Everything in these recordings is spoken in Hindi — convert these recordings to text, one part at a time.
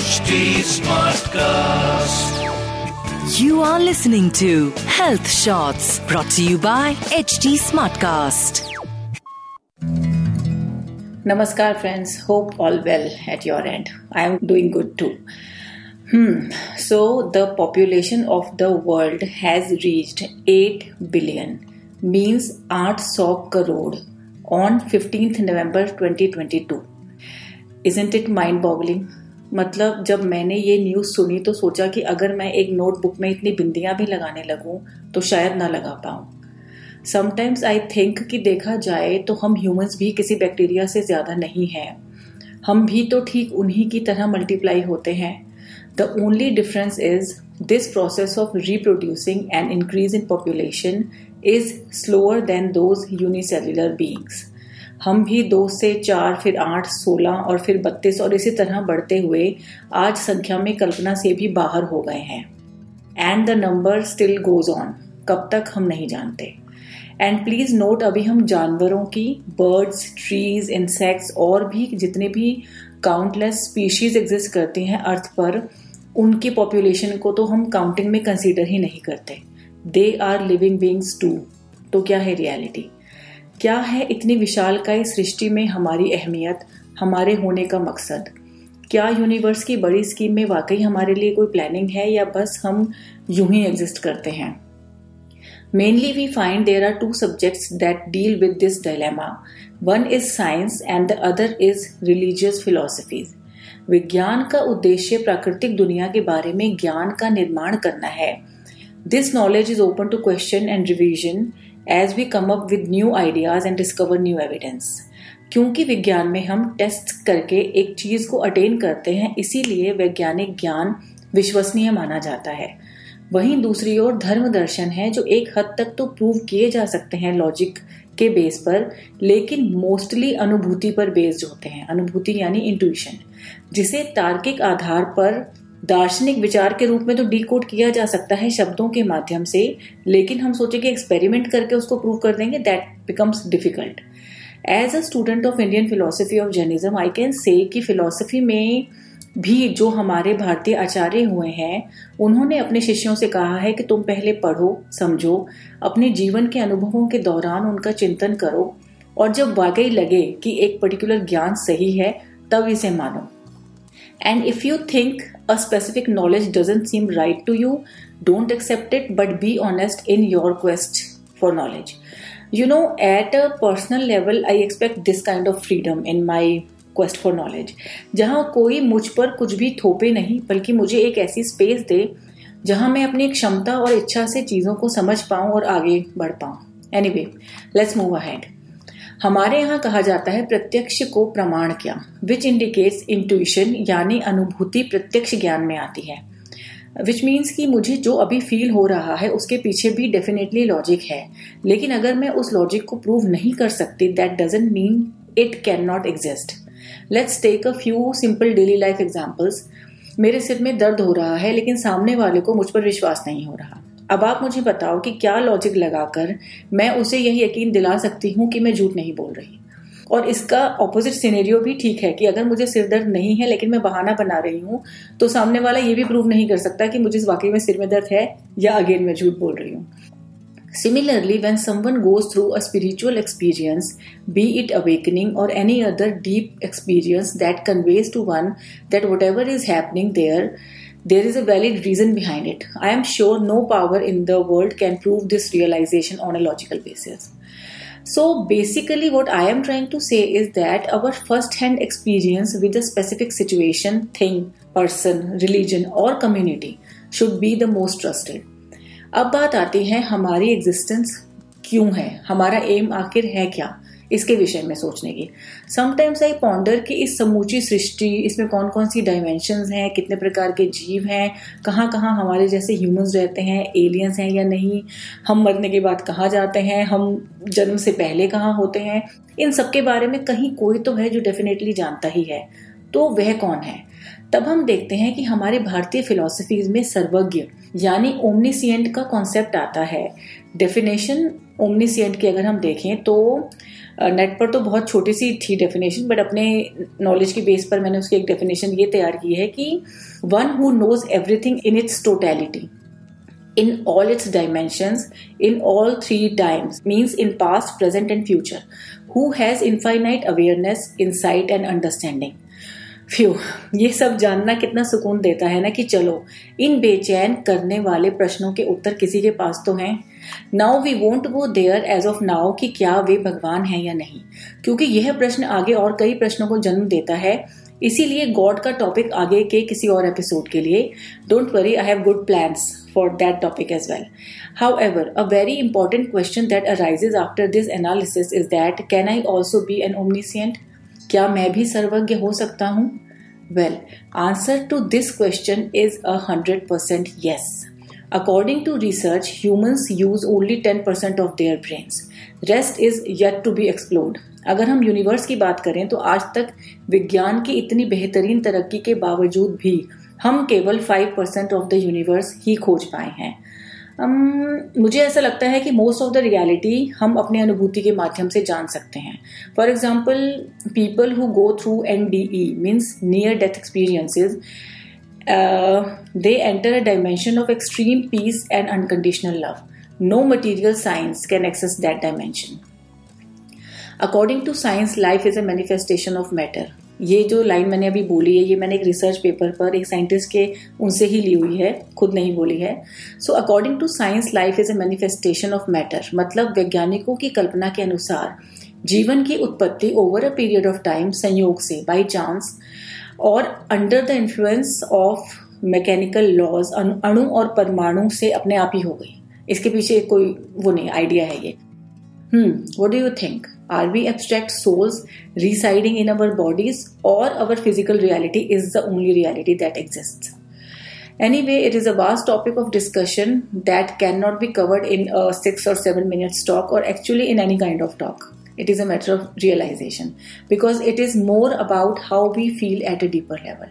HD Smartcast. You are listening to Health Shots brought to you by HD Smartcast. Namaskar, friends. Hope all well at your end. I am doing good too. Hmm. So, the population of the world has reached 8 billion, means 800 crore on 15th November 2022. Isn't it mind boggling? मतलब जब मैंने ये न्यूज़ सुनी तो सोचा कि अगर मैं एक नोटबुक में इतनी बिंदियाँ भी लगाने लगूं तो शायद ना लगा पाऊँ। समटाइम्स आई थिंक कि देखा जाए तो हम ह्यूमंस भी किसी बैक्टीरिया से ज़्यादा नहीं हैं। हम भी तो ठीक उन्हीं की तरह मल्टीप्लाई होते हैं। The only difference is this process of reproducing and increase in population is slower than those unicellular beings हम भी दो से चार, फिर आठ, सोलह और फिर बत्तीस और इसी तरह बढ़ते हुए आज संख्या में कल्पना से भी बाहर हो गए हैं। And the number still goes on कब तक हम नहीं जानते। एंड प्लीज़ नोट अभी हम जानवरों की बर्ड्स ट्रीज इंसेक्ट्स और भी जितने भी काउंटलेस स्पीशीज एग्जिस्ट करती हैं अर्थ पर, उनकी पॉपुलेशन को तो हम काउंटिंग में कंसीडर ही नहीं करते। They are living beings too तो क्या है रियलिटी क्या है इतनी विशाल का इस सृष्टि में हमारी अहमियत, हमारे होने का मकसद? क्या यूनिवर्स की बड़ी स्कीम में वाकई हमारे लिए कोई प्लानिंग है या बस हम यूँ ही एग्जिस्ट करते हैं? Mainly we find there are two subjects that deal with this dilemma one is science and the other is religious philosophies विज्ञान का उद्देश्य प्राकृतिक दुनिया के बारे में ज्ञान का निर्माण करना है। This knowledge is open to question and revision as we come up with new ideas and discover new evidence क्योंकि विज्ञान में हम टेस्ट करके एक चीज़ को अटेन करते हैं, इसीलिए वैज्ञानिक ज्ञान विश्वसनीय माना जाता है। वहीं दूसरी ओर धर्म दर्शन है जो एक हद तक तो प्रूव किए जा सकते हैं लॉजिक के बेस पर, लेकिन मोस्टली अनुभूति पर बेस्ड होते हैं। अनुभूति यानी इंट्यूशन जिसे तार्किक आधार पर दार्शनिक विचार के रूप में तो डीकोड किया जा सकता है शब्दों के माध्यम से, लेकिन हम सोचे कि एक्सपेरिमेंट करके उसको प्रूव कर देंगे that becomes difficult as a student of Indian philosophy of Jainism I can say कि फिलोसफी में भी जो हमारे भारतीय आचार्य हुए हैं, उन्होंने अपने शिष्यों से कहा है कि तुम पहले पढ़ो, समझो, अपने जीवन के अनुभवों के दौरान उनका चिंतन करो, और जब वाकई लगे कि एक पर्टिकुलर ज्ञान सही है, तब इसे मानो। And if you think a specific knowledge doesn't seem right to you don't accept it but be honest in your quest for knowledge you know at a personal level I expect this kind of freedom in my quest for knowledge जहाँ कोई मुझ पर कुछ भी थोपे नहीं, बल्कि मुझे एक ऐसी स्पेस दे, जहाँ मैं अपनी क्षमता और इच्छा से चीज़ों को समझ पाऊँ और आगे बढ़ पाऊँ। एनी वे लेट्स मूव अ अहैड हमारे यहाँ कहा जाता है प्रत्यक्ष को प्रमाण क्या विच इंडिकेट्स इंट्यूशन यानी अनुभूति प्रत्यक्ष ज्ञान में आती है। विच मीन्स कि मुझे जो अभी फील हो रहा है, उसके पीछे भी डेफिनेटली लॉजिक है। लेकिन अगर मैं उस लॉजिक को प्रूव नहीं कर सकती that doesn't mean it can not exist let's take a few simple daily life examples मेरे सिर में दर्द हो रहा है, लेकिन सामने वाले को मुझ पर विश्वास नहीं हो रहा। अब आप मुझे बताओ कि क्या लॉजिक लगाकर मैं उसे यही यकीन दिला सकती हूँ कि मैं झूठ नहीं बोल रही। और इसका ऑपोजिट सिनेरियो भी ठीक है कि अगर मुझे सिर दर्द नहीं है, लेकिन मैं बहाना बना रही हूँ तो सामने वाला ये भी प्रूव नहीं कर सकता कि मुझे इस वाकई में सिर में दर्द है या अगेन मैं झूठ बोल रही हूँ। Similarly when someone goes through a spiritual experience be it awakening और any other deep experience that conveys to one that whatever is happening there there is a valid reason behind it. I am sure no power in the world can prove this realization on a logical basis. So, basically, what I am trying to say is that our first hand experience with a specific situation, thing, person, religion, or community should be the most trusted. अब बात आती है हमारी एग्जिस्टेंस क्यों है हमारा एम आखिर है क्या इसके विषय में सोचने की। समटाइम्स आई पॉन्डर कि इस समूची सृष्टि, इसमें कौन कौन सी डायमेंशन हैं, कितने प्रकार के जीव हैं कहाँ कहाँ हमारे जैसे ह्यूमंस रहते हैं एलियंस हैं या नहीं, हम मरने के बाद कहाँ जाते हैं, हम जन्म से पहले कहाँ होते हैं, इन सब के बारे में कहीं कोई तो है जो डेफिनेटली जानता ही है। तो वह कौन है? तब हम देखते हैं कि हमारे भारतीय फिलोसफीज में सर्वज्ञ, यानी ओमनीसियंट का कॉन्सेप्ट आता है। डेफिनेशन ओमनीसियंट की अगर हम देखें तो नेट पर तो बहुत छोटी सी थी डेफिनेशन बट अपने नॉलेज के बेस पर मैंने उसकी एक डेफिनेशन ये तैयार की है कि one who knows everything in its totality in all its dimension in all three times means in past present and future who has infinite awareness in sight and understanding phew ये सब जानना कितना सुकून देता है ना कि चलो, इन बेचैन करने वाले प्रश्नों के उत्तर किसी के पास तो हैं। Now we won't go there as of now कि क्या वे भगवान हैं या नहीं। क्योंकि यह प्रश्न आगे और कई प्रश्नों को जन्म देता है। इसीलिए गॉड का टॉपिक आगे के किसी और एपिसोड के लिए। Don't worry I have good plans for that topic as well however a very important question that arises after this analysis is that can I also be an omniscient क्या मैं भी सर्वज्ञ हो सकता हूँ? Well answer to this question is a hundred percent yes according to research humans use only ten percent of their brains rest is yet to be explored अगर हम यूनिवर्स की बात करें तो आज तक विज्ञान की इतनी बेहतरीन तरक्की के बावजूद भी हम केवल five percent of the universe ही खोज पाए हैं। Um, मुझे ऐसा लगता है कि मोस्ट ऑफ़ द रियलिटी हम अपने अनुभूति के माध्यम से जान सकते हैं। For example people who go through N D E means near death experiences they enter a dimension of extreme peace and unconditional love no material science can access that dimension according to science life is a manifestation of matter ये जो लाइन मैंने अभी बोली है, ये मैंने एक रिसर्च पेपर पर एक साइंटिस्ट के उनसे ही ली हुई है, खुद नहीं बोली है। So according to science life is a manifestation of matter मतलब वैज्ञानिकों की कल्पना के अनुसार, जीवन की उत्पत्ति over a period of time संयोग से बाई चांस और under the influence of mechanical laws अणु और परमाणु से अपने आप ही हो गई। इसके पीछे कोई वो नहीं आइडिया है ये। हम्म what do you think Are we abstract souls residing in our bodies, or our physical reality is the only reality that exists? Anyway, it is a vast topic of discussion that cannot be covered in a six or seven minutes talk, or actually in any kind of talk. It is a matter of realization because it is more about how we feel at a deeper level.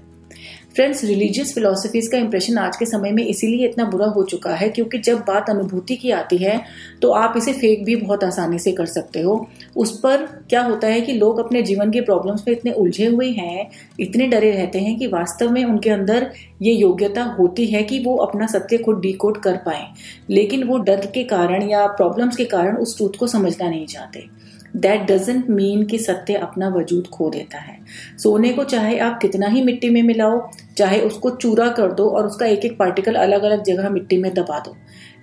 Friends religious philosophies का इंप्रेशन आज के समय में इसीलिए इतना बुरा हो चुका है क्योंकि जब बात अनुभूति की आती है तो आप इसे फेक भी बहुत आसानी से कर सकते हो। उस पर क्या होता है कि लोग अपने जीवन के प्रॉब्लम्स में इतने उलझे हुए हैं, इतने डरे रहते हैं कि वास्तव में उनके अंदर ये योग्यता होती है कि वो अपना सत्य खुद डिकोड कर पाए। लेकिन वो डर के कारण या प्रॉब्लम्स के कारण उस ट्रूथ को समझना नहीं चाहते। दैट डजेंट मीन कि सत्य अपना वजूद खो देता है। सोने को चाहे आप कितना ही मिट्टी में मिलाओ, चाहे उसको चूरा कर दो और उसका एक एक पार्टिकल अलग अलग जगह मिट्टी में दबा दो।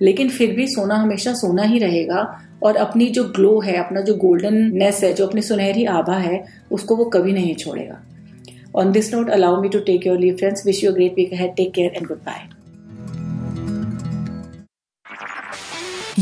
लेकिन फिर भी सोना हमेशा सोना ही रहेगा और अपनी जो ग्लो है, अपना जो गोल्डन नेस है, जो अपनी सुनहरी आभा है, उसको वो कभी नहीं छोड़ेगा। On this note allow me to take your leave friends wish you great week है take care and good bye